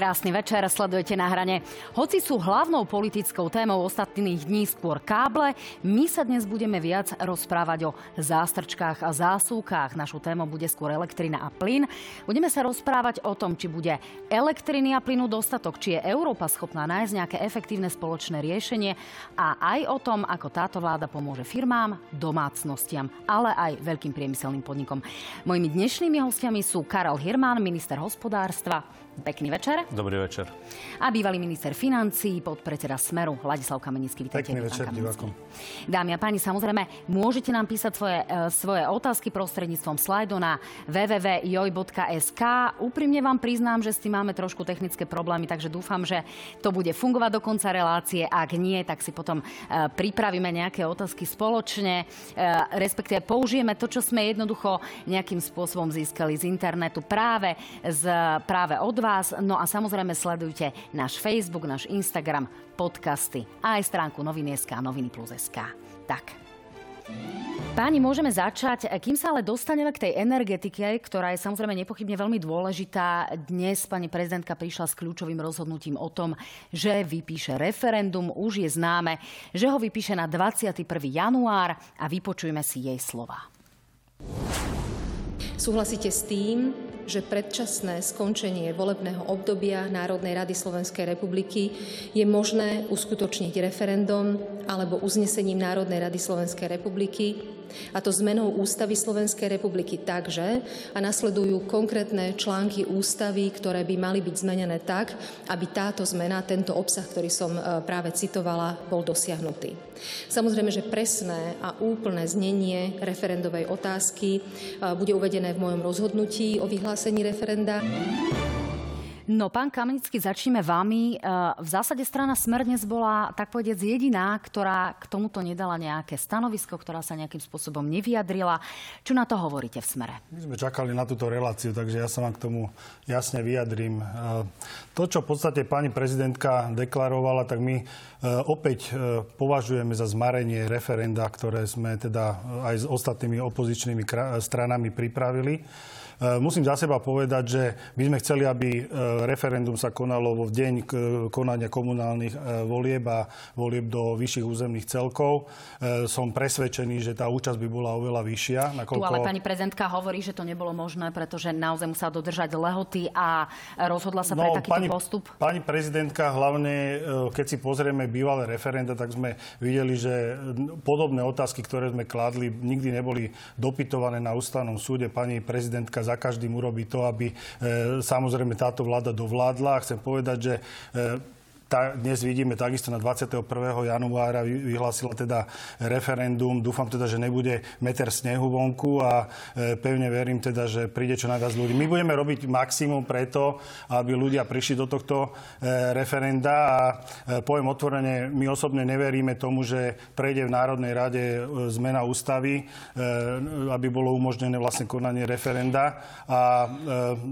Krásny večer, sledujete na hrane. Hoci sú hlavnou politickou témou ostatných dní skôr káble, my sa dnes budeme viac rozprávať o zástrčkách a zásúkách. Našou témou bude skôr elektrina a plyn. Budeme sa rozprávať o tom, či bude elektriny a plynu dostatok, či je Európa schopná nájsť nejaké efektívne spoločné riešenie a aj o tom, ako táto vláda pomôže firmám, domácnostiam, ale aj veľkým priemyselným podnikom. Mojimi dnešnými hostiami sú Karel Hirman, minister hospodárstva, Pekný večer. Dobrý večer. A bývalý minister financí, podpredseda Smeru, Ladislav Kamenický. Vítajte, Pekný večer divákom. Dámy a páni, samozrejme, môžete nám písať svoje, e, svoje otázky prostredníctvom slajdu na www.joj.sk. Úprimne vám priznám, že s tým máme trošku technické problémy, takže dúfam, že to bude fungovať do konca relácie. Ak nie, tak si potom e, pripravíme nejaké otázky spoločne, e, respektíve použijeme to, čo sme jednoducho nejakým spôsobom získali z internetu práve, z, práve od vás vás. No a samozrejme sledujte náš Facebook, náš Instagram, podcasty a aj stránku noviny.sk a noviny plus.sk. Tak. Páni, môžeme začať. Kým sa ale dostaneme k tej energetike, ktorá je samozrejme nepochybne veľmi dôležitá, dnes pani prezidentka prišla s kľúčovým rozhodnutím o tom, že vypíše referendum. Už je známe, že ho vypíše na 21. január a vypočujeme si jej slova. Súhlasíte s tým, že predčasné skončenie volebného obdobia Národnej rady Slovenskej republiky je možné uskutočniť referendum alebo uznesením Národnej rady Slovenskej republiky a to zmenou ústavy Slovenskej republiky takže a nasledujú konkrétne články ústavy, ktoré by mali byť zmenené tak, aby táto zmena, tento obsah, ktorý som e, práve citovala, bol dosiahnutý. Samozrejme, že presné a úplné znenie referendovej otázky e, bude uvedené v mojom rozhodnutí o vyhlásení referenda. No, pán Kamenický, začneme vami. E, v zásade strana Smer dnes bola, tak povedec, jediná, ktorá k tomuto nedala nejaké stanovisko, ktorá sa nejakým spôsobom nevyjadrila. Čo na to hovoríte v Smere? My sme čakali na túto reláciu, takže ja sa vám k tomu jasne vyjadrím. E, to, čo v podstate pani prezidentka deklarovala, tak my e, opäť považujeme za zmarenie referenda, ktoré sme teda aj s ostatnými opozičnými stranami pripravili. E, musím za seba povedať, že my sme chceli, aby e, referendum sa konalo v deň konania komunálnych e, volieb a volieb do vyšších územných celkov. Som presvedčený, že tá účasť by bola oveľa vyššia. Nakoľko... Tu ale pani prezidentka hovorí, že to nebolo možné, pretože naozaj musela dodržať lehoty a rozhodla sa no, pre takýto pani, postup. Pani prezidentka, hlavne keď si pozrieme bývalé referenda, tak sme videli, že podobné otázky, ktoré sme kládli, nikdy neboli dopytované na ústavnom súde. Pani prezidentka za každým urobiť to, aby e, samozrejme táto vláda dovládla. Chcem povedať, že e, tá, dnes vidíme takisto na 21. januára vyhlásila teda referendum. Dúfam teda, že nebude meter snehu vonku a e, pevne verím teda, že príde čo najviac ľudí. My budeme robiť maximum preto, aby ľudia prišli do tohto e, referenda a e, poviem otvorene, my osobne neveríme tomu, že prejde v Národnej rade e, zmena ústavy, e, aby bolo umožnené vlastne konanie referenda a e,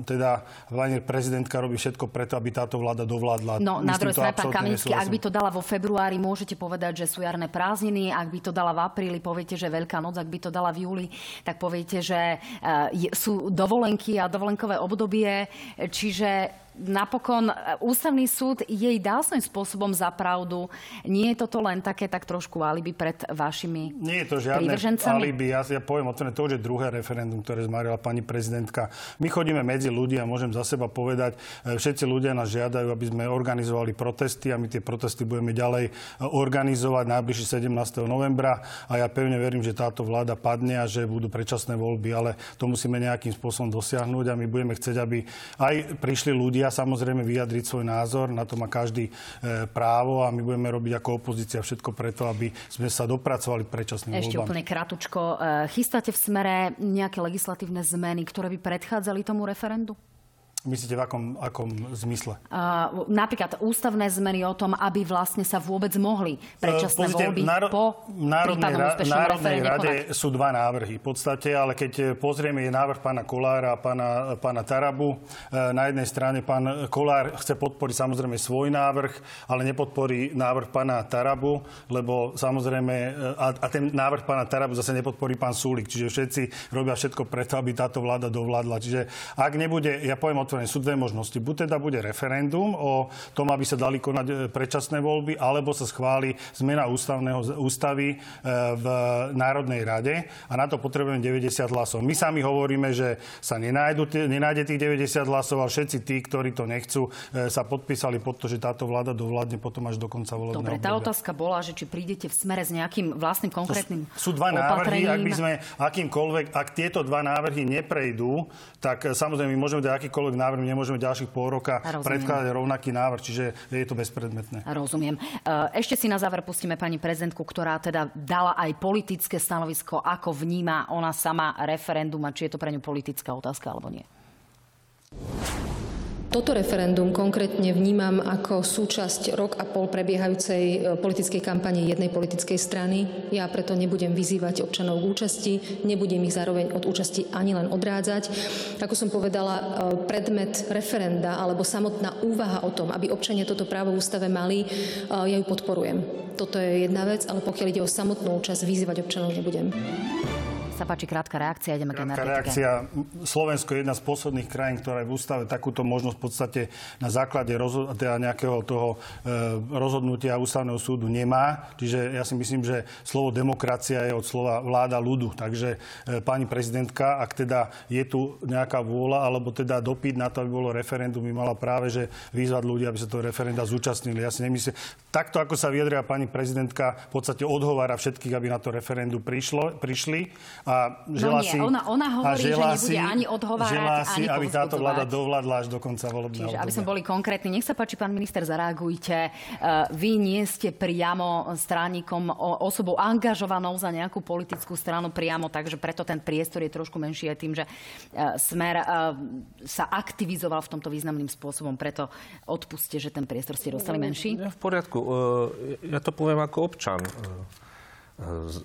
teda pani prezidentka robí všetko preto, aby táto vláda dovládla. No, na druhej pán Kamenický, ak by to dala vo februári, môžete povedať, že sú jarné prázdniny. Ak by to dala v apríli, poviete, že Veľká noc. Ak by to dala v júli, tak poviete, že e, sú dovolenky a dovolenkové obdobie. Čiže napokon e, ústavný súd jej dal svojím spôsobom za pravdu. Nie je toto len také tak trošku alibi pred vašimi Nie je to žiadne alibi. Ja, ja poviem otvorene, to už je druhé referendum, ktoré zmarila pani prezidentka. My chodíme medzi ľudí a môžem za seba povedať, e, všetci ľudia nás žiadajú, aby sme organizovali protesty a my tie protesty budeme ďalej e, organizovať najbližší 17. novembra a ja pevne verím, že táto vláda padne a že budú predčasné voľby, ale to musíme nejakým spôsobom dosiahnuť a my budeme chcieť, aby aj prišli ľudia vedia samozrejme vyjadriť svoj názor, na to má každý e, právo a my budeme robiť ako opozícia všetko preto, aby sme sa dopracovali predčasným Ešte voľbám. úplne krátko. E, chystáte v smere nejaké legislatívne zmeny, ktoré by predchádzali tomu referendu? Myslíte v akom, akom zmysle? Uh, napríklad ústavné zmeny o tom, aby vlastne sa vôbec mohli predčasné uh, voľby náro- po Národnej, ra- Národnej rade konať. sú dva návrhy v podstate, ale keď pozrieme, je návrh pána Kolára a pána, pána Tarabu. Uh, na jednej strane pán Kolár chce podporiť samozrejme svoj návrh, ale nepodporí návrh pána Tarabu, lebo samozrejme, uh, a, a ten návrh pána Tarabu zase nepodporí pán Súlik. Čiže všetci robia všetko preto, aby táto vláda dovládla. Čiže ak nebude, ja poviem otvorene, sú dve možnosti. Buď teda bude referendum o tom, aby sa dali konať e, predčasné voľby, alebo sa schváli zmena ústavného, ústavy e, v Národnej rade a na to potrebujeme 90 hlasov. My sami hovoríme, že sa nenájdu, nenájde tých 90 hlasov a všetci tí, ktorí to nechcú, e, sa podpísali pod to, že táto vláda dovládne potom až do konca volebného Dobre, tá otázka bola, že či prídete v smere s nejakým vlastným konkrétnym Sú dva návrhy, ak by sme akýmkoľvek, ak tieto dva návrhy neprejdú, tak samozrejme my môžeme dať akýkoľvek návrh, nemôžeme ďalších pol roka predkladať rovnaký návrh, čiže je to bezpredmetné. Rozumiem. E, ešte si na záver pustíme pani prezidentku, ktorá teda dala aj politické stanovisko, ako vníma ona sama referendum a či je to pre ňu politická otázka alebo nie. Toto referendum konkrétne vnímam ako súčasť rok a pol prebiehajúcej e, politickej kampane jednej politickej strany. Ja preto nebudem vyzývať občanov k účasti, nebudem ich zároveň od účasti ani len odrádzať. Ako som povedala, e, predmet referenda alebo samotná úvaha o tom, aby občania toto právo v ústave mali, e, ja ju podporujem. Toto je jedna vec, ale pokiaľ ide o samotnú účasť, vyzývať občanov nebudem sa páči krátka reakcia, ideme krátka k reakcia. Slovensko je jedna z posledných krajín, ktorá je v ústave takúto možnosť v podstate na základe rozhod- teda nejakého toho e, rozhodnutia ústavného súdu nemá. Čiže ja si myslím, že slovo demokracia je od slova vláda ľudu. Takže e, pani prezidentka, ak teda je tu nejaká vôľa, alebo teda dopyt na to, aby bolo referendum, by mala práve že vyzvať ľudí, aby sa to referenda zúčastnili. Ja si nemyslím, takto ako sa vyjadria pani prezidentka, v podstate odhovára všetkých, aby na to referendum prišlo, prišli a žela no nie, si... Ona, ona hovorí, že nebude si, ani odhovárať, želá si, ani aby táto vláda dovládla až do konca volebného Čiže, aby sme boli konkrétni. Nech sa páči, pán minister, zareagujte. Uh, vy nie ste priamo stránnikom, osobou angažovanou za nejakú politickú stranu priamo, takže preto ten priestor je trošku menší aj tým, že uh, Smer uh, sa aktivizoval v tomto významným spôsobom. Preto odpuste, že ten priestor ste dostali menší. Ja v poriadku. Ja to poviem ako občan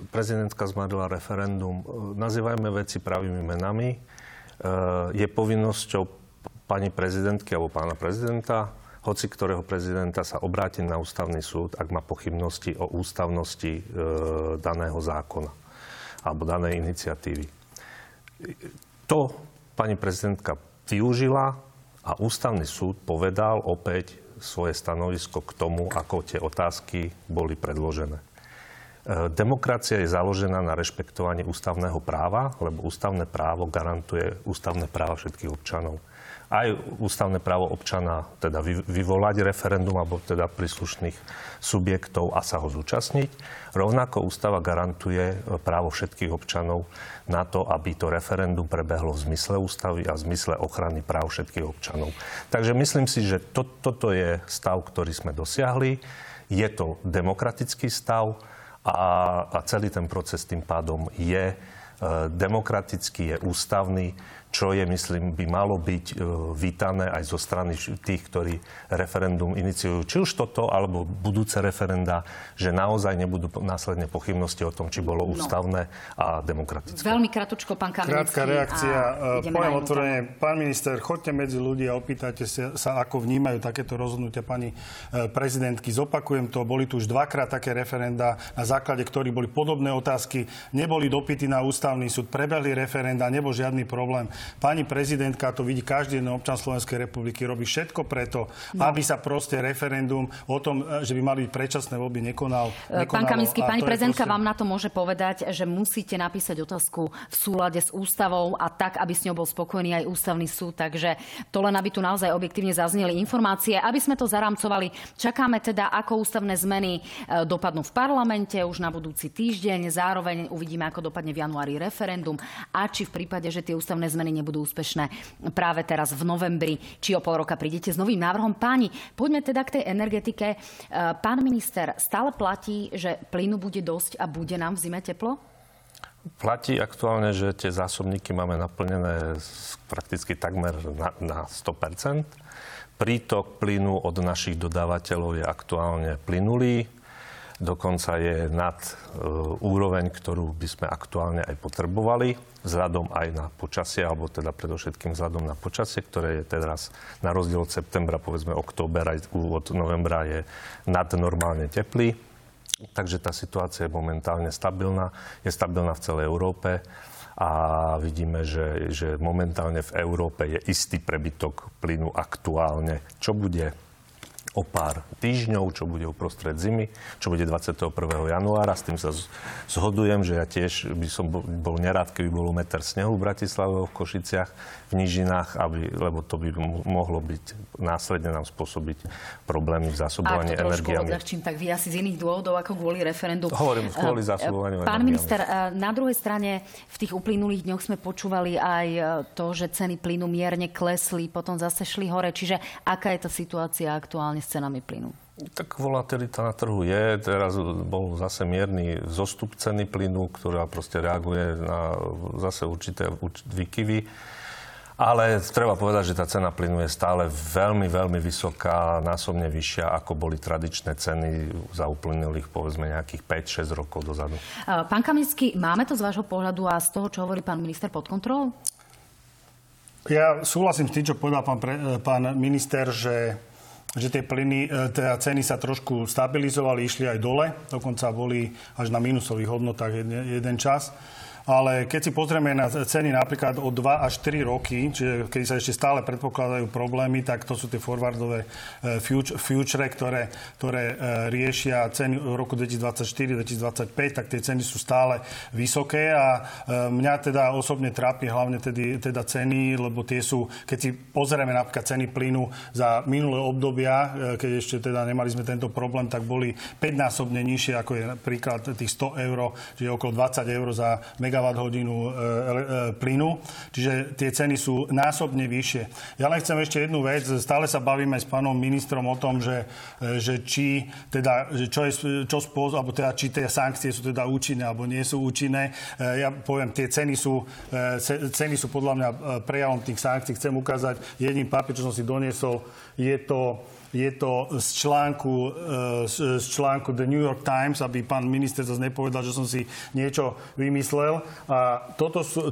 prezidentka zmarila referendum. Nazývajme veci pravými menami. E, je povinnosťou pani prezidentky alebo pána prezidenta, hoci ktorého prezidenta sa obráti na ústavný súd, ak má pochybnosti o ústavnosti e, daného zákona alebo danej iniciatívy. To pani prezidentka využila a ústavný súd povedal opäť svoje stanovisko k tomu, ako tie otázky boli predložené. E, demokracia je založená na rešpektovaní ústavného práva, lebo ústavné právo garantuje ústavné práva všetkých občanov. Aj ústavné právo občana teda vyvolať referendum alebo teda príslušných subjektov a sa ho zúčastniť. Rovnako ústava garantuje právo všetkých občanov na to, aby to referendum prebehlo v zmysle ústavy a v zmysle ochrany práv všetkých občanov. Takže myslím si, že to, toto je stav, ktorý sme dosiahli. Je to demokratický stav a, a celý ten proces tým pádom je e, demokratický, je ústavný čo je, myslím, by malo byť e, vítané aj zo strany tých, ktorí referendum iniciujú. Či už toto, alebo budúce referenda, že naozaj nebudú následne pochybnosti o tom, či bolo no. ústavné no. a demokratické. Veľmi kratučko, pán Kamenický. Krátka reakcia. E, poviem otvorene, pán minister, choďte medzi ľudí a opýtajte sa, ako vnímajú takéto rozhodnutia pani e, prezidentky. Zopakujem to, boli tu už dvakrát také referenda, na základe ktorých boli podobné otázky, neboli dopity na ústavný súd, prebehli referenda, nebol žiadny problém. Pani prezidentka, to vidí každý jeden občan Slovenskej republiky, robí všetko preto, no. aby sa proste referendum o tom, e, že by mali byť predčasné voľby, nekonal. nekonalo. Pán Kaminský, pani prezidentka proste... vám na to môže povedať, že musíte napísať otázku v súlade s ústavou a tak, aby s ňou bol spokojný aj ústavný súd. Takže to len, aby tu naozaj objektívne zazneli informácie. Aby sme to zaramcovali, čakáme teda, ako ústavné zmeny e, dopadnú v parlamente už na budúci týždeň. Zároveň uvidíme, ako dopadne v januári referendum a či v prípade, že tie ústavné zmeny nebudú úspešné práve teraz v novembri, či o pol roka prídete s novým návrhom. Páni, poďme teda k tej energetike. E, pán minister, stále platí, že plynu bude dosť a bude nám v zime teplo? Platí aktuálne, že tie zásobníky máme naplnené prakticky takmer na, na 100 Prítok plynu od našich dodávateľov je aktuálne plynulý dokonca je nad e, úroveň, ktorú by sme aktuálne aj potrebovali, vzhľadom aj na počasie, alebo teda predovšetkým vzhľadom na počasie, ktoré je teraz na rozdiel od septembra, povedzme október aj od novembra je nadnormálne teplý. Takže tá situácia je momentálne stabilná, je stabilná v celej Európe a vidíme, že, že momentálne v Európe je istý prebytok plynu aktuálne. Čo bude o pár týždňov, čo bude uprostred zimy, čo bude 21. januára. S tým sa zhodujem, že ja tiež by som bol nerád, keby bol meter snehu v Bratislave, v Košiciach, v Nížinách, aby, lebo to by mohlo byť následne nám spôsobiť problémy v zásobovaní energiami. To tak vy asi z iných dôvodov ako kvôli referendu. Hovorím kvôli eh, zásobovaniu Pán minister, eh, na druhej strane v tých uplynulých dňoch sme počúvali aj eh, to, že ceny plynu mierne klesli, potom zase šli hore. Čiže aká je tá situácia aktuálne s cenami plynu? Tak volatilita na trhu je. Teraz bol zase mierny zostup ceny plynu, ktorá proste reaguje na zase určité výkyvy. Ale treba povedať, že tá cena plynu je stále veľmi, veľmi vysoká, násobne vyššia, ako boli tradičné ceny za uplynulých, povedzme, nejakých 5-6 rokov dozadu. Pán Kamický, máme to z vášho pohľadu a z toho, čo hovorí pán minister pod kontrolou? Ja súhlasím s tým, čo povedal pán, pre, pán minister, že že tie plyny, e, teda ceny sa trošku stabilizovali, išli aj dole, dokonca boli až na minusových hodnotách jeden, jeden čas. Ale keď si pozrieme na ceny napríklad o 2 až 4 roky, čiže keď sa ešte stále predpokladajú problémy, tak to sú tie forwardové e, future, ktoré, ktoré e, riešia ceny v roku 2024-2025, tak tie ceny sú stále vysoké. A e, mňa teda osobne trápi hlavne tedy, teda ceny, lebo tie sú, keď si pozrieme napríklad ceny plynu za minulé obdobia, keď ešte teda nemali sme tento problém, tak boli 5-násobne nižšie, ako je napríklad tých 100 eur, čiže okolo 20 eur za megawatt hodinu e, e, plynu, čiže tie ceny sú násobne vyššie. Ja len chcem ešte jednu vec, stále sa bavíme s pánom ministrom o tom, že, e, že či teda, čo, je, čo spôsob, alebo teda, či tie sankcie sú teda účinné, alebo nie sú účinné. Ja poviem, tie ceny sú, ceny sú podľa mňa prejavom tých sankcií. Chcem ukázať jedným papier, čo som si doniesol. Je to je to z článku, e, z článku The New York Times, aby pán minister zase nepovedal, že som si niečo vymyslel. A toto, e,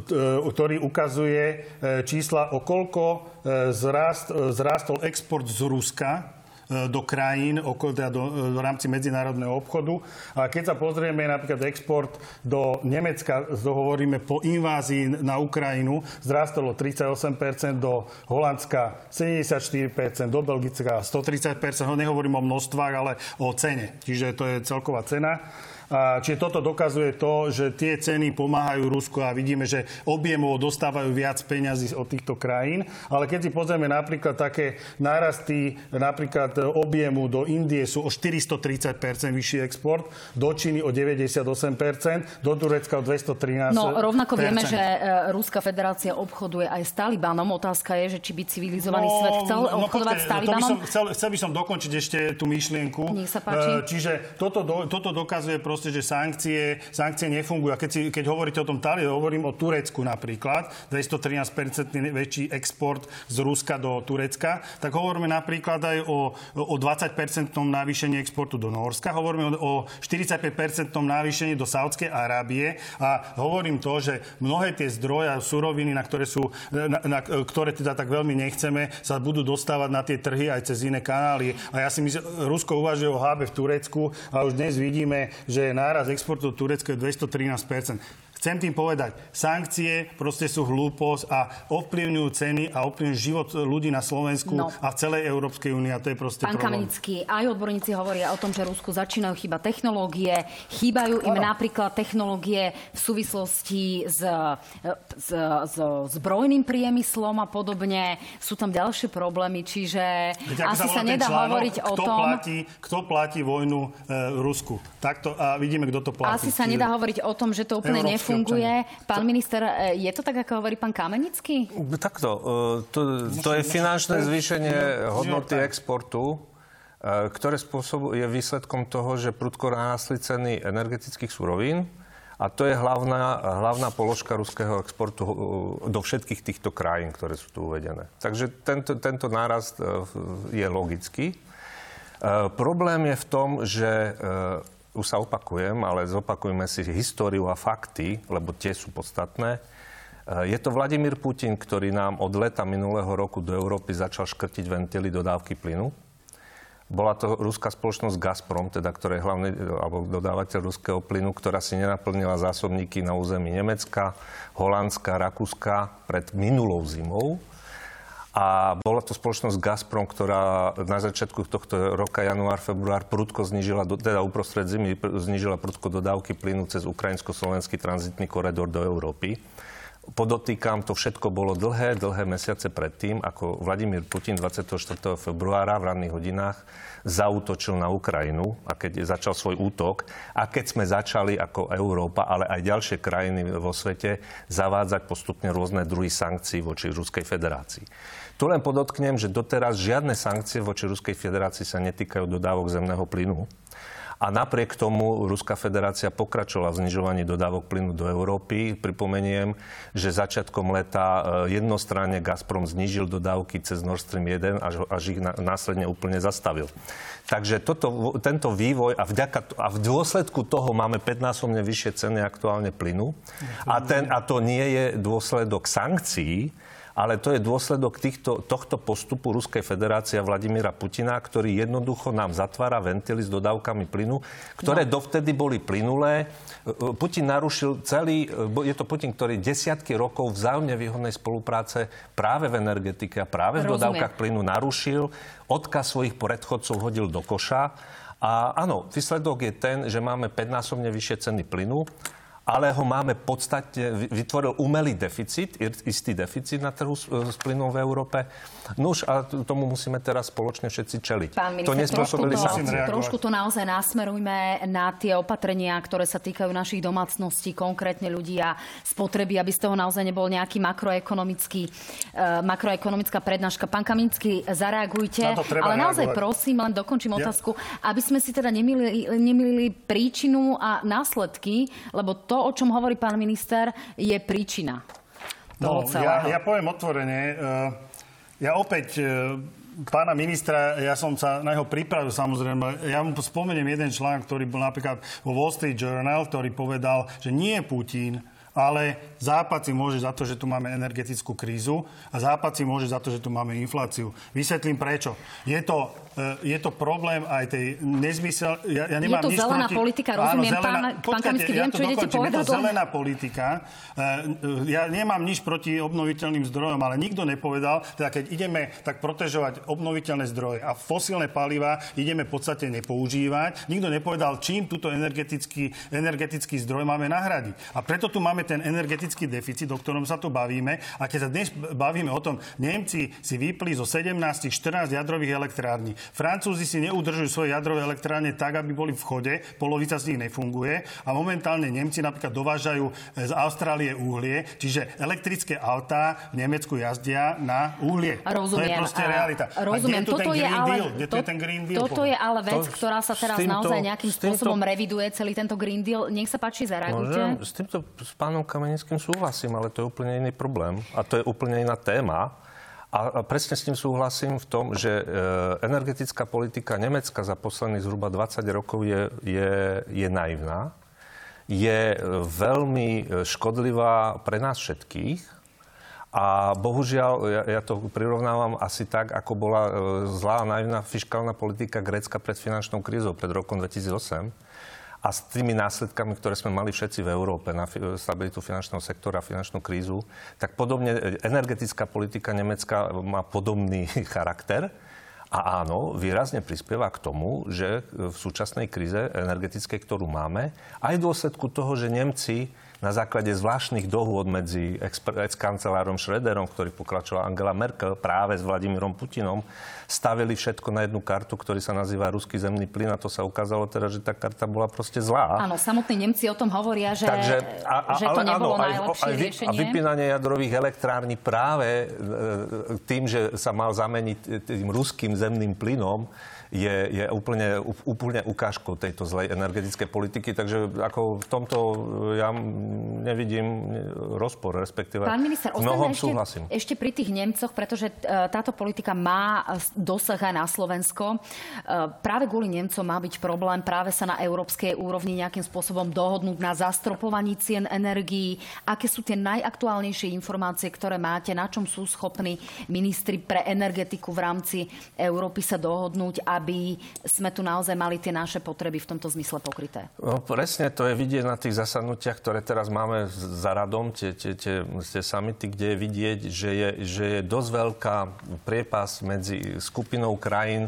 ktorý ukazuje e, čísla, o koľko zrast, zrastol export z Ruska do krajín okolo, teda do, v rámci medzinárodného obchodu. A keď sa pozrieme napríklad export do Nemecka, hovoríme po invázii na Ukrajinu, zrastolo 38%, do Holandska 74%, do Belgicka 130%. No nehovorím o množstvách, ale o cene. Čiže to je celková cena. Čiže toto dokazuje to, že tie ceny pomáhajú Rusku a vidíme, že objemov dostávajú viac peňazí od týchto krajín. Ale keď si pozrieme napríklad také nárasty, napríklad objemu do Indie sú o 430% vyšší export, do Číny o 98% do Turecka o 213% No rovnako vieme, že e, Ruská federácia obchoduje aj s Talibanom. Otázka je, že či by civilizovaný no, svet chcel no, obchodovať no, s Talibanom. To by som, chcel, chcel by som dokončiť ešte tú myšlienku. Nech sa páči. E, čiže toto, do, toto dokazuje proste proste, že sankcie, sankcie nefungujú. A keď, si, keď hovoríte o tom Tali, hovorím o Turecku napríklad, 213% väčší export z Ruska do Turecka, tak hovoríme napríklad aj o, o 20% navýšení exportu do Norska, hovoríme o, o 45% navýšení do Saudskej Arábie a hovorím to, že mnohé tie zdroje a suroviny, na ktoré, sú, na, na, ktoré teda tak veľmi nechceme, sa budú dostávať na tie trhy aj cez iné kanály. A ja si myslím, Rusko uvažuje o hábe v Turecku a už dnes vidíme, že náraz exportu do Turecka je 213 Chcem tým povedať, sankcie proste sú hlúposť a ovplyvňujú ceny a ovplyvňujú život ľudí na Slovensku no. a v celej Európskej únii a to je proste Pán problém. Kamenický, aj odborníci hovoria o tom, že Rusku začínajú chyba technológie, chýbajú im ano. napríklad technológie v súvislosti s, s, s zbrojným priemyslom a podobne. Sú tam ďalšie problémy, čiže Veď, asi sa, sa nedá článok, hovoriť o tom... Platí, kto platí vojnu e, Rusku? Takto, a vidíme, kto to platí. Asi sa nedá hovoriť o tom, že to úplne nefunguje funguje. Pán minister, e, je to tak, ako hovorí pán Kamenický? Takto. E, to, to je finančné zvýšenie hodnoty exportu, e, ktoré spôsobu je výsledkom toho, že prudko nástli ceny energetických surovín. A to je hlavná, hlavná položka ruského exportu do všetkých týchto krajín, ktoré sú tu uvedené. Takže tento, tento nárast je logický. Problém je v tom, že už sa opakujem, ale zopakujme si históriu a fakty, lebo tie sú podstatné. Je to Vladimír Putin, ktorý nám od leta minulého roku do Európy začal škrtiť ventily dodávky plynu. bola to ruská spoločnosť Gazprom, teda, ktorá je hlavný alebo dodávateľ ruského plynu, ktorá si nenaplnila zásobníky na území Nemecka, Holandska, Rakúska pred minulou zimou. A bola to spoločnosť Gazprom, ktorá na začiatku tohto roka, január, február, prudko znižila, teda uprostred zimy, znižila prudko dodávky plynu cez ukrajinsko-slovenský tranzitný koridor do Európy. Podotýkam, to všetko bolo dlhé, dlhé mesiace predtým, ako Vladimír Putin 24. februára v ranných hodinách zautočil na Ukrajinu a keď začal svoj útok a keď sme začali ako Európa, ale aj ďalšie krajiny vo svete zavádzať postupne rôzne druhy sankcií voči Ruskej federácii. Tu len podotknem, že doteraz žiadne sankcie voči Ruskej federácii sa netýkajú dodávok zemného plynu. A napriek tomu Ruská federácia pokračovala v znižovaní dodávok plynu do Európy. Pripomeniem, že začiatkom leta e, jednostranne Gazprom znížil dodávky cez Nord Stream 1 až, až ich následne úplne zastavil. Takže toto, tento vývoj a, vďaka, a v dôsledku toho máme 5-násobne vyššie ceny aktuálne plynu. A, ten, a to nie je dôsledok sankcií, ale to je dôsledok týchto, tohto postupu Ruskej federácie a Vladimíra Putina, ktorý jednoducho nám zatvára ventily s dodávkami plynu, ktoré no. dovtedy boli plynulé. Putin narušil celý, je to Putin, ktorý desiatky rokov vzájomne výhodnej spolupráce práve v energetike a práve v Rozumiem. dodávkach plynu narušil, odkaz svojich predchodcov hodil do koša. A áno, výsledok je ten, že máme 5-násobne vyššie ceny plynu ale ho máme podstatne, vytvoril umelý deficit, istý deficit na trhu s, s plynom v Európe. No už a tomu musíme teraz spoločne všetci čeliť. Pán minister, to nespôsobili trošku to, trošku to naozaj nasmerujme na tie opatrenia, ktoré sa týkajú našich domácností, konkrétne ľudí a spotreby, aby z toho naozaj nebol nejaký makroekonomický, uh, makroekonomická prednáška. Pán Kaminický, zareagujte, na ale naozaj reagovať. prosím, len dokončím ja. otázku, aby sme si teda nemýlili, nemýlili príčinu a následky, lebo to, o čom hovorí pán minister, je príčina. No, ja, ja poviem otvorene. Eh, ja opäť eh, pána ministra, ja som sa na jeho pripravil samozrejme. Ja mu spomeniem jeden článok, ktorý bol napríklad vo Wall Street Journal, ktorý povedal, že nie Putin, ale Západ si môže za to, že tu máme energetickú krízu a Západ si môže za to, že tu máme infláciu. Vysvetlím prečo. Je to, e, je to problém aj tej nezmysel... Ja, ja nemám je to zelená proti... politika, rozumiem, Áno, zelená... pán, pán Kamický, viem, ja čo idete povedať. Je to zelená politika. E, ja nemám nič proti obnoviteľným zdrojom, ale nikto nepovedal, teda keď ideme tak protežovať obnoviteľné zdroje a fosílne paliva ideme v podstate nepoužívať, nikto nepovedal, čím túto energetický, energetický zdroj máme nahradiť. A preto tu máme máme ten energetický deficit, o ktorom sa tu bavíme. A keď sa dnes bavíme o tom, Nemci si vypli zo 17 14 jadrových elektrární. Francúzi si neudržujú svoje jadrové elektrárne tak, aby boli v chode, polovica z nich nefunguje. A momentálne Nemci napríklad dovážajú z Austrálie uhlie, čiže elektrické autá v Nemecku jazdia na uhlie. Rozumiem. To je proste realita. Rozumiem. toto je ale, Kde to, je ten Green Deal? Toto je ale vec, to, ktorá sa teraz týmto, naozaj nejakým spôsobom týmto, reviduje, celý tento Green Deal. Nech sa páči, zareagujte. S týmto s pánom Kamenickým súhlasím, ale to je úplne iný problém. A to je úplne iná téma. A presne s tým súhlasím v tom, že e, energetická politika Nemecka za posledných zhruba 20 rokov je, je, je naivná, je veľmi e, škodlivá pre nás všetkých. A bohužiaľ, ja, ja to prirovnávam asi tak, ako bola e, zlá naivná fiskálna politika Grécka pred finančnou krízou pred rokom 2008 a s tými následkami, ktoré sme mali všetci v Európe na stabilitu finančného sektora, finančnú krízu, tak podobne energetická politika Nemecka má podobný charakter. A áno, výrazne prispieva k tomu, že v súčasnej kríze energetickej, ktorú máme, aj v dôsledku toho, že Nemci na základe zvláštnych dohôd medzi ex-kancelárom Schröderom, ktorý pokračoval Angela Merkel práve s Vladimírom Putinom, stavili všetko na jednu kartu, ktorý sa nazýva ruský zemný plyn a to sa ukázalo teda, že tá karta bola proste zlá. Áno, samotní Nemci o tom hovoria, že, Takže, a, a, že to ale, nebolo áno, najlepšie aj, aj, riešenie. A vypínanie jadrových elektrární práve e, tým, že sa mal zameniť tým ruským zemným plynom, je, je úplne, úplne ukážkou tejto zlej energetickej politiky. Takže ako v tomto ja nevidím rozpor, respektíve Pán minister, mnohom ešte, súhlasím. Ešte pri tých Nemcoch, pretože e, táto politika má dosah aj na Slovensko. E, práve kvôli Nemcom má byť problém práve sa na európskej úrovni nejakým spôsobom dohodnúť na zastropovaní cien energií. Aké sú tie najaktuálnejšie informácie, ktoré máte, na čom sú schopní ministri pre energetiku v rámci Európy sa dohodnúť, aby sme tu naozaj mali tie naše potreby v tomto zmysle pokryté? No, presne to je vidieť na tých zasadnutiach, ktoré teraz máme za radom, tie, tie, tie, tie samity, kde je vidieť, že je, že je dosť veľká priepas medzi skupinou krajín,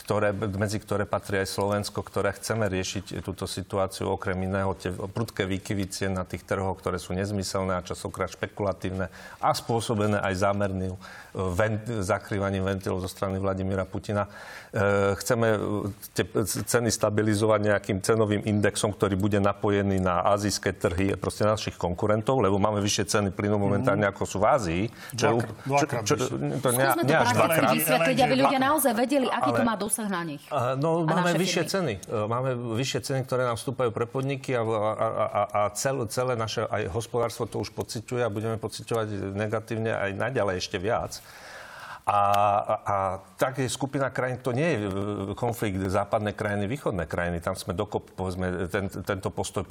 ktoré, medzi ktoré patrí aj Slovensko, ktoré chceme riešiť túto situáciu, okrem iného tie prudké výkyvy na tých trhoch, ktoré sú nezmyselné a časokrát špekulatívne a spôsobené aj zámerným vent, zakrývaním ventilov zo strany Vladimíra Putina. E, chceme tie ceny stabilizovať nejakým cenovým indexom, ktorý bude napojený na azijské trhy, proste našich konkurentov, lebo máme vyššie ceny plynu momentálne, ako sú v Ázii. Čo, dvakrát, čo, čo, to ne, Skúsme to prakticky vysvetliť, aby ľudia naozaj vedeli, aký ale, to má dosah na nich. No, máme vyššie firmy. ceny. E, máme vyššie ceny, ktoré nám vstúpajú pre podniky a, a, a, a celé, celé naše aj hospodárstvo to už pociťuje a budeme pociťovať negatívne aj naďalej ešte viac. A, a, tak je skupina krajín, to nie je e, konflikt západné krajiny, východné krajiny. Tam sme dokop, povedzme, ten, tento postoj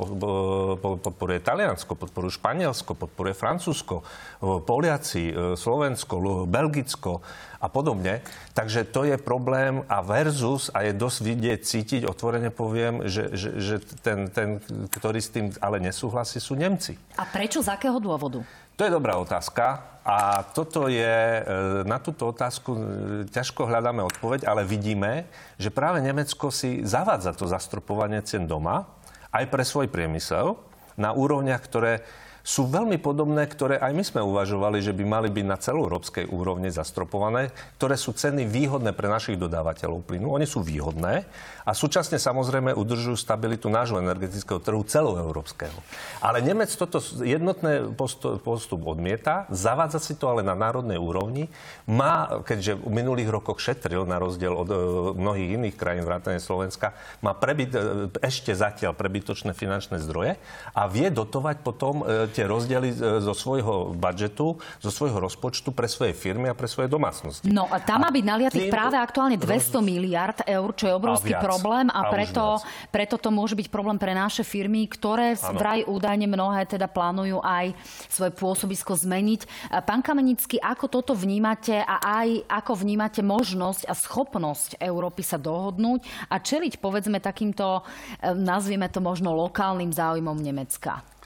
podporuje Taliansko, podporuje Španielsko, podporuje Francúzsko, e, Poliaci, e, Slovensko, Belgicko a podobne. Takže to je problém a versus, a je dosť vidieť, cítiť, otvorene poviem, že, že, že ten, ten, ktorý s tým ale nesúhlasí, sú Nemci. A prečo? Z akého dôvodu? To je dobrá otázka a toto je, e, na túto otázku e, ťažko hľadáme odpoveď, ale vidíme, že práve Nemecko si zavádza to zastropovanie cien doma aj pre svoj priemysel na úrovniach, ktoré sú veľmi podobné, ktoré aj my sme uvažovali, že by mali byť na celoeurópskej úrovni zastropované, ktoré sú ceny výhodné pre našich dodávateľov plynu. Oni sú výhodné a súčasne samozrejme udržujú stabilitu nášho energetického trhu celoeurópskeho. Ale Nemec toto jednotné postup odmieta, zavádza si to ale na národnej úrovni. Má, keďže v minulých rokoch šetril na rozdiel od e, mnohých iných krajín vrátane Slovenska, má prebyt, e, ešte zatiaľ prebytočné finančné zdroje a vie dotovať potom e, tie rozdiely e, zo svojho budžetu, zo svojho rozpočtu pre svoje firmy a pre svoje domácnosti. No a tam má byť naliatých práve aktuálne 200 miliard eur, čo je obrovský a problém a, a preto, preto to môže byť problém pre naše firmy, ktoré ano. vraj údajne mnohé teda plánujú aj svoje pôsobisko zmeniť. Pán Kamenický, ako toto vnímate a aj ako vnímate možnosť a schopnosť Európy sa dohodnúť a čeliť povedzme takýmto, e, nazvieme to možno lokálnym záujmom Nemecka?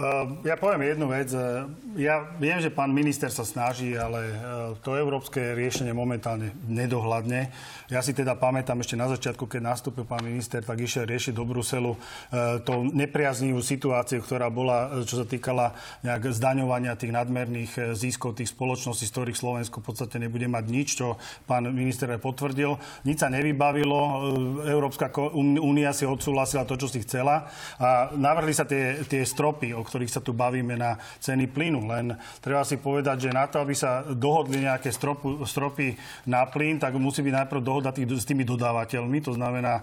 Ehm, ja poviem jednu vec. Ja viem, že pán minister sa snaží, ale ehm, to európske riešenie momentálne nedohľadne. Ja si teda pamätám ešte na začiatku, keď nastúpil pán minister, tak išiel riešiť do Bruselu ehm, tú nepriaznivú situáciu, ktorá bola, čo sa týkala nejak zdaňovania tých nadmerných ziskov tých spoločností, z ktorých Slovensko v podstate nebude mať nič, čo pán minister potvrdil. Nič sa nevybavilo. Európska únia si odsúhlasila to, čo si chcela a navrhli sa tie, tie stropy, o ktorých sa tu bavíme na ceny plynu. Len treba si povedať, že na to, aby sa dohodli nejaké stropu, stropy na plyn, tak musí byť najprv dohoda tých, s tými dodávateľmi. To znamená e,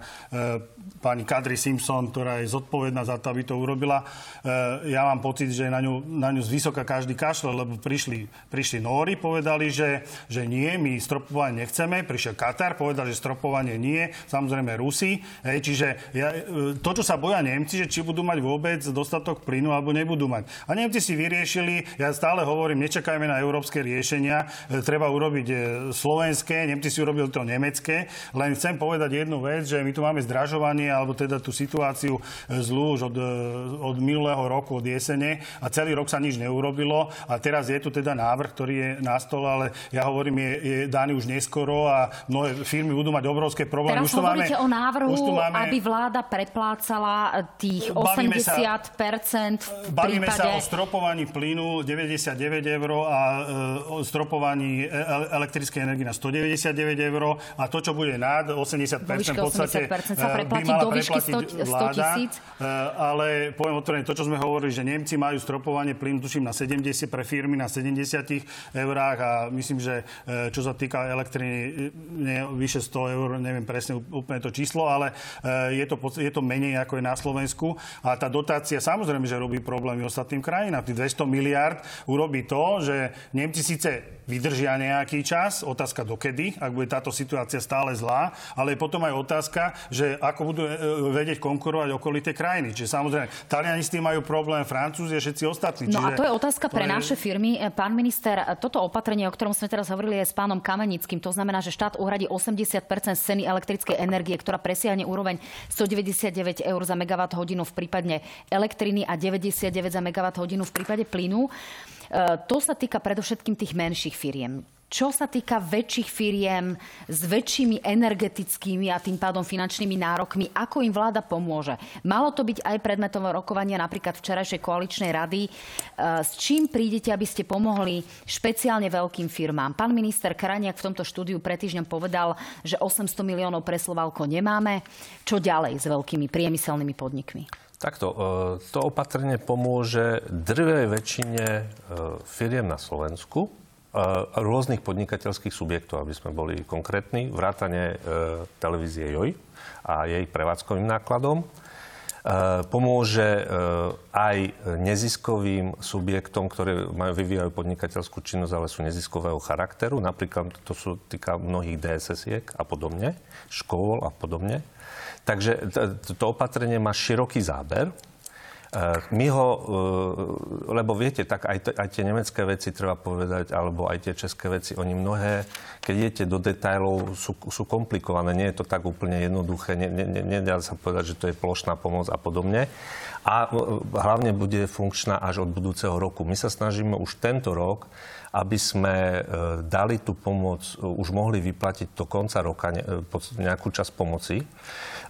pani Kadri Simpson, ktorá je zodpovedná za to, aby to urobila. E, ja mám pocit, že na ňu, na ňu zvysoka každý kašle, lebo prišli, prišli Nóri, povedali, že, že nie, my stropovanie nechceme. Prišiel Katar, povedal, že stropovanie nie. Samozrejme Rusi. Hej, čiže ja, e, to, čo sa boja Nemci, že či budú mať vôbec dostatok plynu alebo nebudú mať. A Nemci si vyriešili, ja stále hovorím, nečakajme na európske riešenia, e, treba urobiť e, slovenské, Nemci si urobili to nemecké, len chcem povedať jednu vec, že my tu máme zdražovanie, alebo teda tú situáciu e, zlú už od, od minulého roku, od jesene a celý rok sa nič neurobilo a teraz je tu teda návrh, ktorý je na stole, ale ja hovorím, je, je daný už neskoro a mnohé firmy budú mať obrovské problémy. Teraz už hovoríte máme, o návrhu, máme, aby vláda preplácala tých 80 sa, Bavíme prípade... sa o stropovaní plynu 99 eur a e, o stropovaní e, elektrickej energie na 199 eur a to, čo bude nad 80 v podstate 80% sa e, by mala do preplatiť 100, 100 vláda. Ale poviem otvorene, to, čo sme hovorili, že Nemci majú stropovanie plynu, tuším, na 70 pre firmy na 70 eurách a myslím, že čo sa týka elektriny, nie, vyše 100 eur, neviem presne úplne to číslo, ale je to, je to menej ako je na Slovensku. A tá dotácia samozrejme, že robí problémy ostatným krajinám. Tých 200 miliard urobí to, že Nemci síce vydržia nejaký čas, otázka dokedy, ak bude táto situácia stále zlá, ale je potom aj otázka, že ako budú e, vedieť konkurovať okolité krajiny. Čiže samozrejme, Taliani s tým majú problém, Francúzi a všetci ostatní. No Čiže a to je otázka pre je... naše firmy. E, pán minister, toto opatrenie, o ktorom sme teraz hovorili aj s pánom Kamenickým, to znamená, že štát uhradí 80% ceny elektrickej energie, ktorá presiahne úroveň 199 eur za megawatt hodinu v prípade elektriny a 99 za hodinu v prípade plynu. E, to sa týka predovšetkým tých menších firiem. Čo sa týka väčších firiem s väčšími energetickými a tým pádom finančnými nárokmi, ako im vláda pomôže? Malo to byť aj predmetové rokovania napríklad včerajšej koaličnej rady. E, s čím prídete, aby ste pomohli špeciálne veľkým firmám? Pán minister Kraniak v tomto štúdiu pred týždňom povedal, že 800 miliónov pre Slovalko nemáme. Čo ďalej s veľkými priemyselnými podnikmi? Takto, e, to opatrenie pomôže drvej väčšine e, firiem na Slovensku, e, rôznych podnikateľských subjektov, aby sme boli konkrétni, vrátane televízie JOJ a jej prevádzkovým nákladom. Pomôže aj neziskovým subjektom, ktoré majú, vyvíjajú podnikateľskú činnosť, ale sú neziskového charakteru. Napríklad to sú týka mnohých DSS-iek a podobne, škôl a podobne. Takže to opatrenie má široký záber. E, my ho, e, lebo viete, tak aj, aj tie nemecké veci treba povedať, alebo aj tie české veci, oni mnohé, keď idete do detajlov, sú, sú komplikované. Nie je to tak úplne jednoduché. Nedá sa povedať, že to je plošná pomoc a podobne. A e, hlavne bude funkčná až od budúceho roku. My sa snažíme už tento rok aby sme dali tú pomoc, už mohli vyplatiť do konca roka nejakú časť pomoci.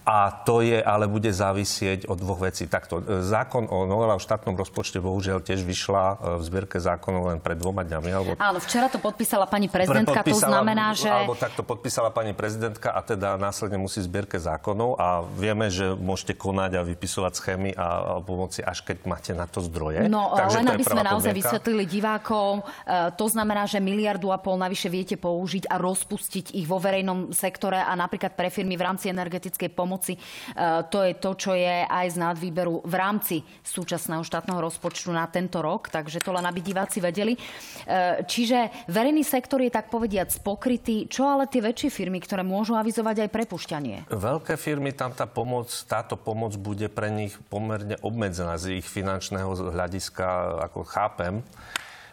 A to je, ale bude závisieť od dvoch vecí. Takto, e, zákon o novela o štátnom rozpočte bohužiaľ tiež vyšla e, v zbierke zákonov len pred dvoma dňami. Alebo... Áno, včera to podpísala pani prezidentka, to znamená, že... Alebo takto podpísala pani prezidentka a teda následne musí zbierke zákonov a vieme, že môžete konať a vypisovať schémy a pomoci, až keď máte na to zdroje. No, Takže len aby sme naozaj vysvetlili divákom, e, to znamená, že miliardu a pol navyše viete použiť a rozpustiť ich vo verejnom sektore a napríklad pre firmy v rámci energetickej pomoci pomoci. E, to je to, čo je aj z nadvýberu v rámci súčasného štátneho rozpočtu na tento rok, takže to len aby diváci vedeli. Čiže verejný sektor je tak povediať pokrytý. Čo ale tie väčšie firmy, ktoré môžu avizovať aj prepušťanie? Veľké firmy, tam tá pomoc, táto pomoc bude pre nich pomerne obmedzená z ich finančného hľadiska, ako chápem.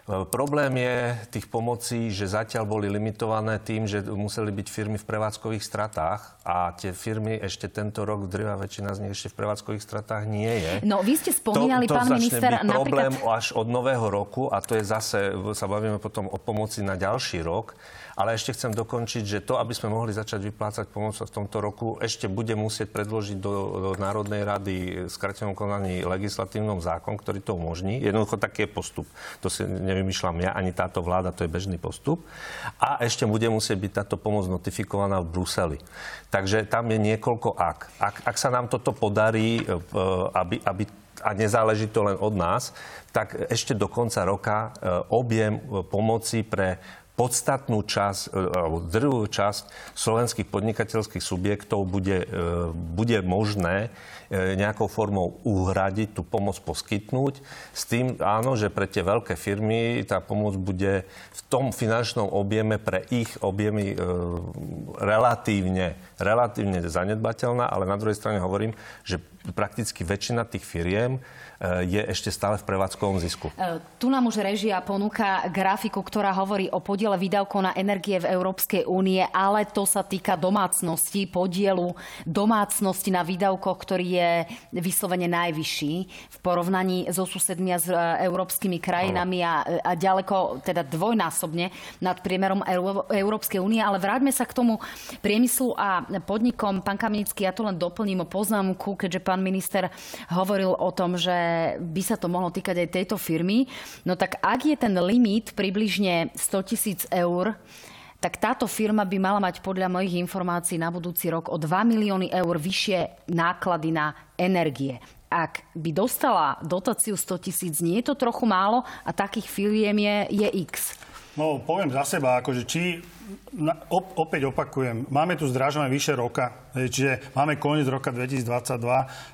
Problém je tých pomocí, že zatiaľ boli limitované tým, že museli byť firmy v prevádzkových stratách a tie firmy ešte tento rok, drvá väčšina z nich ešte v prevádzkových stratách nie je. No, vy ste spomínali, to, to pán minister, byť problém napríklad... až od nového roku a to je zase, sa bavíme potom o pomoci na ďalší rok. Ale ešte chcem dokončiť, že to, aby sme mohli začať vyplácať pomoc v tomto roku, ešte bude musieť predložiť do, do Národnej rady skratenom konaní legislatívnom zákon, ktorý to umožní. Jednoducho taký je postup. To si nevymýšľam ja, ani táto vláda, to je bežný postup. A ešte bude musieť byť táto pomoc notifikovaná v Bruseli. Takže tam je niekoľko ak. Ak, ak sa nám toto podarí, e, aby, aby a nezáleží to len od nás, tak ešte do konca roka e, objem e, pomoci pre podstatnú časť, e, alebo druhú časť slovenských podnikateľských subjektov bude, e, bude možné e, nejakou formou uhradiť, tú pomoc poskytnúť. S tým, áno, že pre tie veľké firmy tá pomoc bude v tom finančnom objeme pre ich objemy relatívne, relatívne zanedbateľná, ale na druhej strane hovorím, že prakticky väčšina tých firiem je ešte stále v prevádzkovom zisku. Eh, tu nám už režia ponúka grafiku, ktorá hovorí o podiele výdavkov na energie v Európskej únie, ale to sa týka domácnosti, podielu domácnosti na výdavkoch, ktorý je vyslovene najvyšší v porovnaní so susedmi a s eh, európskymi krajinami a, a ďaleko, teda dvojnásobne nad priemerom Európskej únie. Ale vráťme sa k tomu priemyslu a podnikom. Pán Kamenický, ja to len doplním o poznámku, keďže pán minister hovoril o tom, že by sa to mohlo týkať aj tejto firmy. No tak ak je ten limit približne 100 tisíc eur, tak táto firma by mala mať podľa mojich informácií na budúci rok o 2 milióny eur vyššie náklady na energie. Ak by dostala dotáciu 100 tisíc, nie je to trochu málo a takých firiem je, je x. No, poviem za seba, akože či, na, op, opäť opakujem, máme tu zdražovanie vyše roka Čiže máme koniec roka 2022,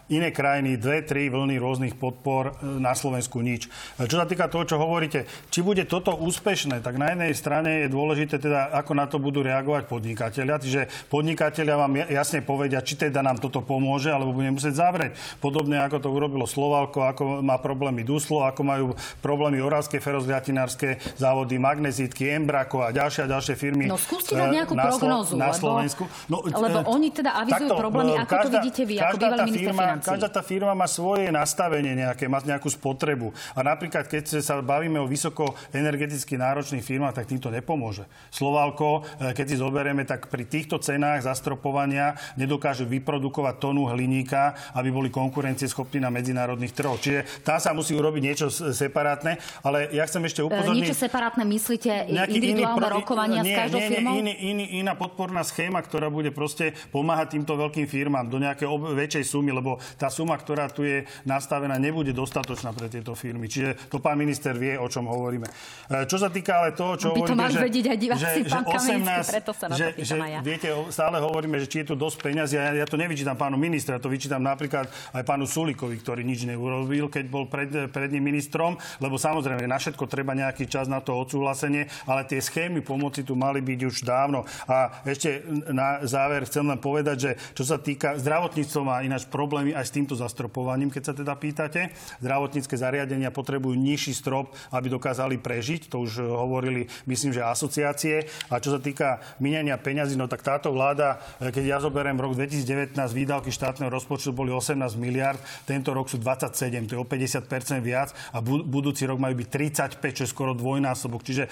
iné krajiny, dve, tri vlny rôznych podpor, e, na Slovensku nič. E, Čo sa týka toho, čo hovoríte, či bude toto úspešné, tak na jednej strane je dôležité teda, ako na to budú reagovať podnikatelia. Čiže podnikatelia vám ja- jasne povedia, či teda nám toto pomôže, alebo budeme musieť zavrieť. Podobne ako to urobilo Slovalko, ako má problémy Duslo, ako majú problémy Oravské ferozliatinárske závody, Magnezitky, Embrako a ďalšie a ďalšie firmy. No skúste dať e, nejakú na prognózu, Na lebo- Slovensku. No, lebo oni teda avizujú problémy, e, ako to vidíte vy, ako každá bývalý tá minister firma, financií. Každá tá firma má svoje nastavenie nejaké, má nejakú spotrebu. A napríklad, keď sa bavíme o vysoko energeticky náročných firmách, tak týmto nepomôže. Slovalko, e, keď si zoberieme, tak pri týchto cenách zastropovania nedokážu vyprodukovať tonu hliníka, aby boli konkurencieschopní na medzinárodných trhoch. Čiže tam sa musí urobiť niečo separátne, ale ja chcem ešte E, upozorniť... Niečo separátne myslíte, individuálne pro- rokovania nie, s každou nie, firmou? Nie, iný, iný, iná podporná schéma, ktorá bude proste pomáhať týmto veľkým firmám do nejakej ob- väčšej sumy, lebo tá suma, ktorá tu je nastavená, nebude dostatočná pre tieto firmy. Čiže to pán minister vie, o čom hovoríme. E, Čo sa týka ale toho, čo By to hovoríte, mali že, vedieť aj diváci, že, že pán Kamenický, preto sa na to že, pýtam že, ja. viete, stále hovoríme, že či je tu dosť peňazí. Ja, ja to nevyčítam pánu ministra, to vyčítam napríklad aj pánu Sulikovi, ktorý nič neurobil, keď bol pred, pred ním ministrom, lebo samozrejme na všetko treba nejaký čas na to odsúhlasenie, ale tie schémy pomoci tu mali byť už dávno. A ešte na záver chcem len povedať, že čo sa týka zdravotníctva má ináč problémy aj s týmto zastropovaním, keď sa teda pýtate. Zdravotnícke zariadenia potrebujú nižší strop, aby dokázali prežiť. To už hovorili, myslím, že asociácie. A čo sa týka minenia peňazí, no tak táto vláda, e, keď ja zoberiem rok 2019, výdavky štátneho rozpočtu boli 18 miliard, tento rok sú 27, to je o 50% viac a bu- budúci rok majú byť 35, čo je skoro dvojnásobok. Čiže e,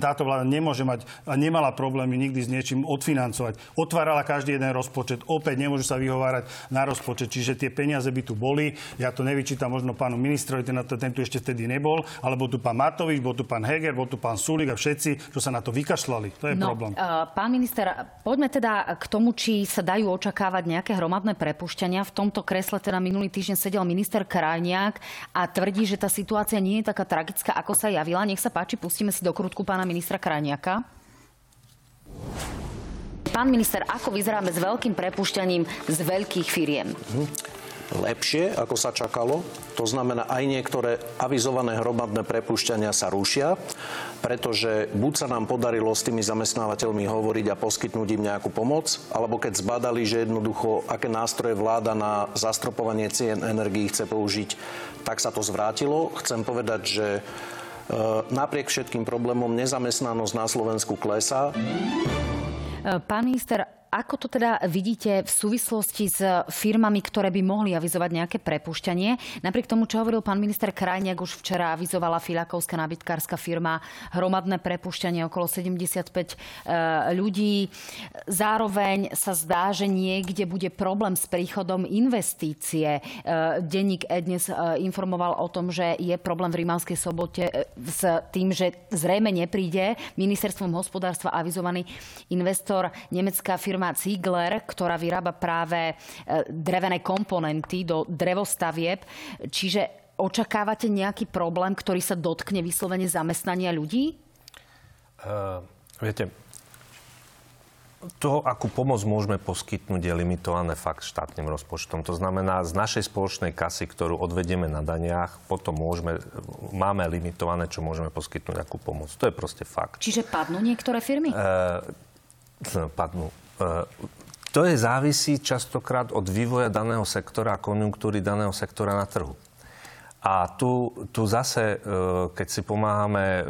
táto vláda nemôže mať a nemala problémy nikdy s niečím odfinancovať. Otvárala každý jeden rozpočet, opäť nemôžu sa vyhovárať na rozpočet, čiže tie peniaze by tu boli. Ja to nevyčítam možno pánu ministrovi, ten, ten tu ešte vtedy nebol, ale bol tu pán Matovič, bol tu pán Heger, bol tu pán Sulik a všetci, čo sa na to vykašľali. To je No, problém. eh, pán minister, poďme teda k tomu, či sa dajú očakávať nejaké hromadné prepušťania. V tomto kresle teda minulý týždeň sedel minister Krajniak a tvrdí, že tá situácia nie je taká tragická, ako sa javila. Nech sa páči, pustíme si do krutku pána ministra Krajniaka. Pán minister, ako vyzeráme s veľkým prepušťaním z veľkých firiem? lepšie, ako sa čakalo. To znamená, aj niektoré avizované hromadné prepušťania sa rušia, pretože buď sa nám podarilo s tými zamestnávateľmi hovoriť a poskytnúť im nejakú pomoc, alebo keď zbadali, že jednoducho, aké nástroje vláda na zastropovanie cien energií chce použiť, tak sa to zvrátilo. Chcem povedať, že e, napriek všetkým problémom nezamestnanosť na Slovensku klesá. Pán minister, ako to teda vidíte v súvislosti s firmami, ktoré by mohli avizovať nejaké prepušťanie? Napriek tomu, čo hovoril pán minister Krajniak, už včera avizovala Filakovská nabytkárska firma hromadné prepušťanie okolo 75 eh, ľudí. Zároveň sa zdá, že niekde bude problém s príchodom investície. Eh, Denník E dnes eh, informoval o tom, že je problém v Rímavskej sobote s tým, že zrejme nepríde ministerstvom hospodárstva avizovaný investor nemecká firma Ziegler, ktorá vyrába práve eh, drevené komponenty do drevostavieb. Čiže očakávate nejaký problém, ktorý sa dotkne vyslovene zamestnania ľudí? Uh, viete, to, akú pomoc môžeme poskytnúť, je limitované fakt štátnym rozpočtom. To znamená, z našej spoločnej kasy, ktorú odvedieme na daniach, potom môžeme, máme limitované, čo môžeme poskytnúť, akú pomoc. To je proste fakt. Čiže padnú niektoré firmy? Uh, padnú. Uh, to je závisí častokrát od vývoja daného sektora a konjunktúry daného sektora na trhu. A tu, tu zase, keď si pomáhame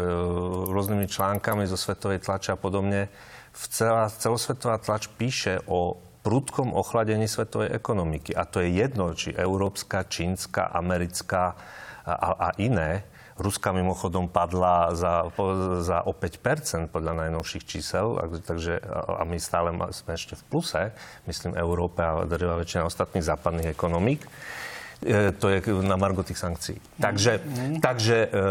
rôznymi článkami zo svetovej tlače a podobne, celá, celosvetová tlač píše o prudkom ochladení svetovej ekonomiky. A to je jedno, či európska, čínska, americká a, a iné. Ruska mimochodom padla za, za o 5 podľa najnovších čísel, takže a my stále sme ešte v pluse, myslím Európe a drvá väčšina ostatných západných ekonomík. E, to je na margo tých sankcií. Takže, mm. takže e, e,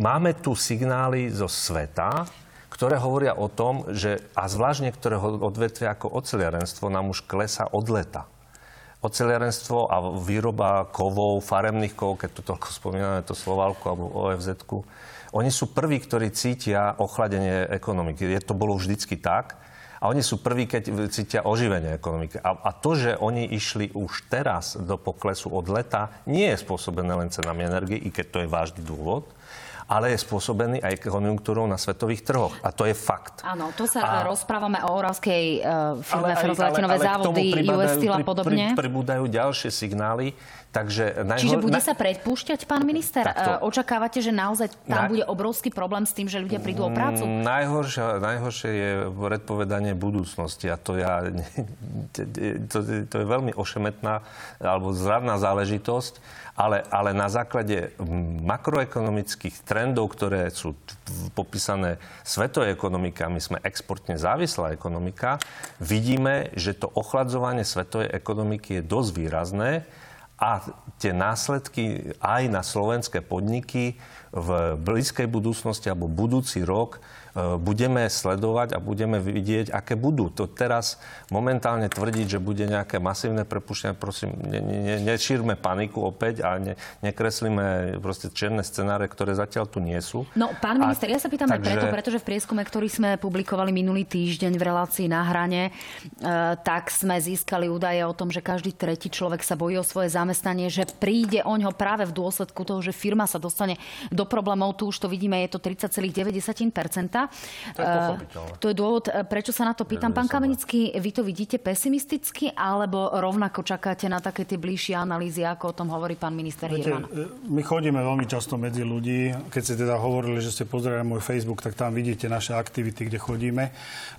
máme tu signály zo sveta, ktoré hovoria o tom, že a zvlášť niektoré odvetvia ako oceliarenstvo nám už klesá od leta. Oceliarenstvo a výroba kovov, faremných kovov, keď tu toľko spomíname, to Slovalku alebo ofz oni sú prví, ktorí cítia ochladenie ekonomiky. Je to bolo vždycky tak. A oni sú prví, keď cítia oživenie ekonomiky. A, a to, že oni išli už teraz do poklesu od leta, nie je spôsobené len cenami energie, i keď to je vážny dôvod, ale je spôsobený aj konjunktúrou na svetových trhoch. A to je fakt. Áno, to sa a... rozprávame o oravskej uh, firme Ferozlatinové závody, US Steel a podobne. Pri, pribúdajú ďalšie signály. Takže najhor... Čiže bude sa predpúšťať, pán minister? Takto. Očakávate, že naozaj tam na... bude obrovský problém s tým, že ľudia prídu o prácu? Mm, najhoršie, najhoršie je predpovedanie budúcnosti a to, ja, to, to je veľmi ošemetná alebo zradná záležitosť, ale, ale na základe makroekonomických trendov, ktoré sú popísané svetovej ekonomike, a my sme exportne závislá ekonomika, vidíme, že to ochladzovanie svetovej ekonomiky je dosť výrazné a tie následky aj na slovenské podniky v blízkej budúcnosti alebo budúci rok budeme sledovať a budeme vidieť, aké budú. To teraz momentálne tvrdiť, že bude nejaké masívne prepuštenie, prosím, ne, ne, nešírme paniku opäť a ne, nekreslíme proste čierne scenáre, ktoré zatiaľ tu nie sú. No, pán minister, a, ja sa pýtam takže... preto, pretože v prieskume, ktorý sme publikovali minulý týždeň v relácii na hrane, e, tak sme získali údaje o tom, že každý tretí človek sa bojí o svoje zamestnanie, že príde o ňo práve v dôsledku toho, že firma sa dostane do problémov. Tu už to vidíme, je to 30,9%. To je pochopiteľné. To je dôvod, e, prečo sa na to pýtam. Pán Kamenický, vy to vidíte pesimisticky, alebo rovnako čakáte na také tie bližšie analýzy, ako o tom hovorí pán minister Viete, Hirman? E, my chodíme veľmi často medzi ľudí. Keď ste teda hovorili, že ste pozerali môj Facebook, tak tam vidíte naše aktivity, kde chodíme.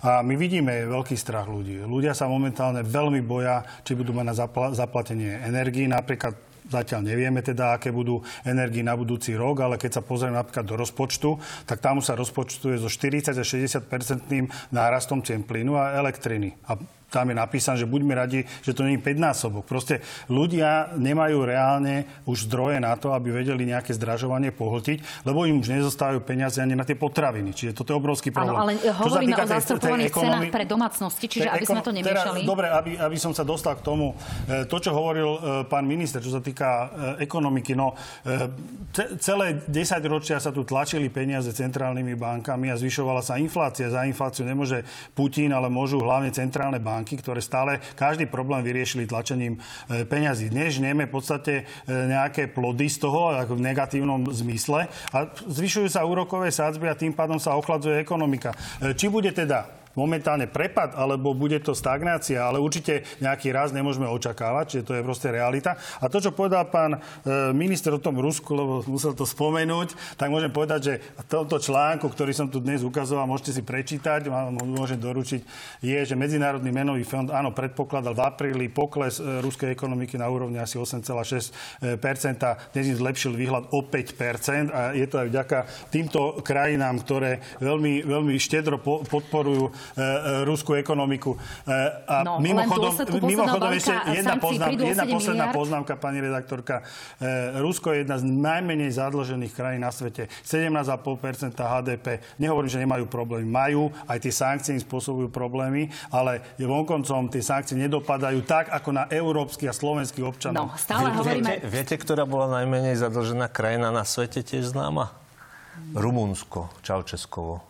A my vidíme veľký strach ľudí. Ľudia sa momentálne veľmi boja, či budú mať na zaplatenie energii. Napríklad Zatiaľ nevieme teda, aké budú energie na budúci rok, ale keď sa pozrieme napríklad do rozpočtu, tak tam sa rozpočtuje so 40 až 60 percentným nárastom cien plynu a elektriny. A tam je napísané, že buďme radi, že to nie je 5 násobok. Proste ľudia nemajú reálne už zdroje na to, aby vedeli nejaké zdražovanie pohltiť, lebo im už nezostávajú peniaze ani na tie potraviny. Čiže toto je obrovský problém. Áno, ale hovoríme o zastropovaných cenách pre domácnosti, čiže aby sme to nemiešali. Teraz, dobre, aby, aby som sa dostal k tomu, e, to, čo hovoril e, pán minister, čo sa týka ekonomiky, no celé 10 ročia sa tu tlačili peniaze centrálnymi bankami a zvyšovala sa inflácia. Za infláciu nemôže Putin, ale môžu hlavne centrálne banky banky, ktoré stále každý problém vyriešili tlačením e, peňazí. Dnes žnieme v podstate e, nejaké plody z toho, ako v negatívnom zmysle a zvyšujú sa úrokové sádzby a tým pádom sa ochladzuje ekonomika. E, či bude teda momentálne prepad, alebo bude to stagnácia, ale určite nejaký raz nemôžeme očakávať, čiže to je proste realita. A to, čo povedal pán e, minister o tom Rusku, lebo musel to spomenúť, tak môžem povedať, že v tomto článku, ktorý som tu dnes ukazoval, môžete si prečítať, môžem doručiť, je, že Medzinárodný menový fond, áno, predpokladal v apríli pokles e, ruskej ekonomiky na úrovni asi 8,6%. Dnes im zlepšil výhľad o 5% a je to aj vďaka týmto krajinám, ktoré veľmi, veľmi štedro podporujú ruskú ekonomiku. E, a no, mimochodom, mimochodom ešte jedna, poznám, jedna posledná miliard. poznámka, pani redaktorka. Rusko je jedna z najmenej zadlžených krajín na svete. 17,5% HDP. Nehovorím, že nemajú problémy. Majú, aj tie sankcie im spôsobujú problémy, ale vonkoncom tie sankcie nedopadajú tak, ako na európsky a slovenských občanov. No, stále hovoríme... Viete, viete, ktorá bola najmenej zadlžená krajina na svete tiež známa? Rumunsko, Čaučeskovo.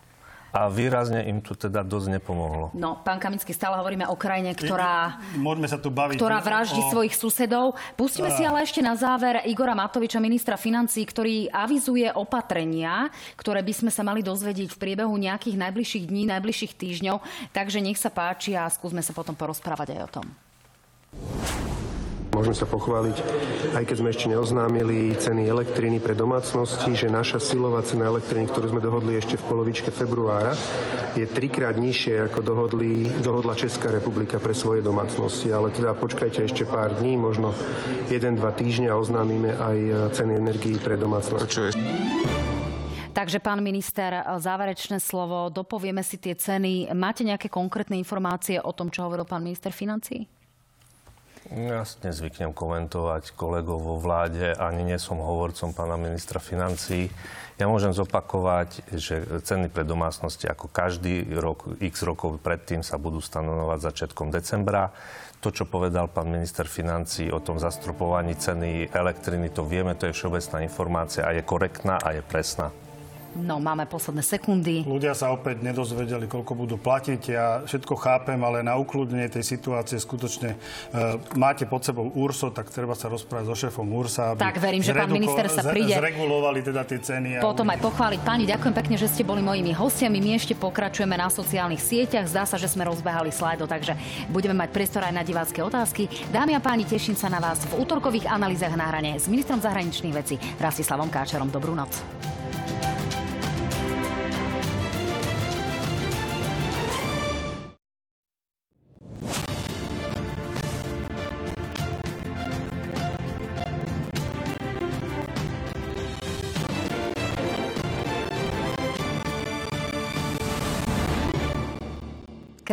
A výrazne im tu teda dosť nepomohlo. No, pán Kamický, stále hovoríme o krajine, ktorá, Môžeme sa tu baviť, ktorá vraždí o... svojich susedov. Pustíme a... si ale ešte na záver Igora Matoviča, ministra financí, ktorý avizuje opatrenia, ktoré by sme sa mali dozvedieť v priebehu nejakých najbližších dní, najbližších týždňov. Takže nech sa páči a skúsme sa potom porozprávať aj o tom. Môžeme sa pochváliť, aj keď sme ešte neoznámili ceny elektriny pre domácnosti, že naša silová cena elektriny, ktorú sme dohodli ešte v polovičke februára, je trikrát nižšie, ako dohodli, dohodla Česká republika pre svoje domácnosti. Ale teda počkajte ešte pár dní, možno 1-2 týždne a oznámime aj ceny energií pre domácnosti. Takže, pán minister, záverečné slovo, dopovieme si tie ceny. Máte nejaké konkrétne informácie o tom, čo hovoril pán minister financí? Ja nezvyknem komentovať kolegov vo vláde, ani nie som hovorcom pána ministra financí. Ja môžem zopakovať, že ceny pre domácnosti ako každý rok, x rokov predtým sa budú stanovať začiatkom decembra. To, čo povedal pán minister financí o tom zastropovaní ceny elektriny, to vieme, to je všeobecná informácia a je korektná a je presná. No, máme posledné sekundy. Ľudia sa opäť nedozvedeli, koľko budú platiť. Ja všetko chápem, ale na ukludnenie tej situácie skutočne uh, máte pod sebou URSO, tak treba sa rozprávať so šéfom URSA, aby Tak verím, že pán minister sa príde zregulovali teda tie ceny. Potom aj pochváliť. Páni, ďakujem pekne, že ste boli mojimi hostiami. My ešte pokračujeme na sociálnych sieťach. Zdá sa, že sme rozbehali slajdo, takže budeme mať priestor aj na divácké otázky. Dámy a páni, teším sa na vás v útorkových analýzach na hrane s ministrom zahraničných vecí Rastislavom Káčerom. Dobrú noc.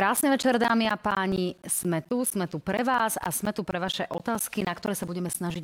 Krásny večer, dámy a páni. Sme tu, sme tu pre vás a sme tu pre vaše otázky, na ktoré sa budeme snažiť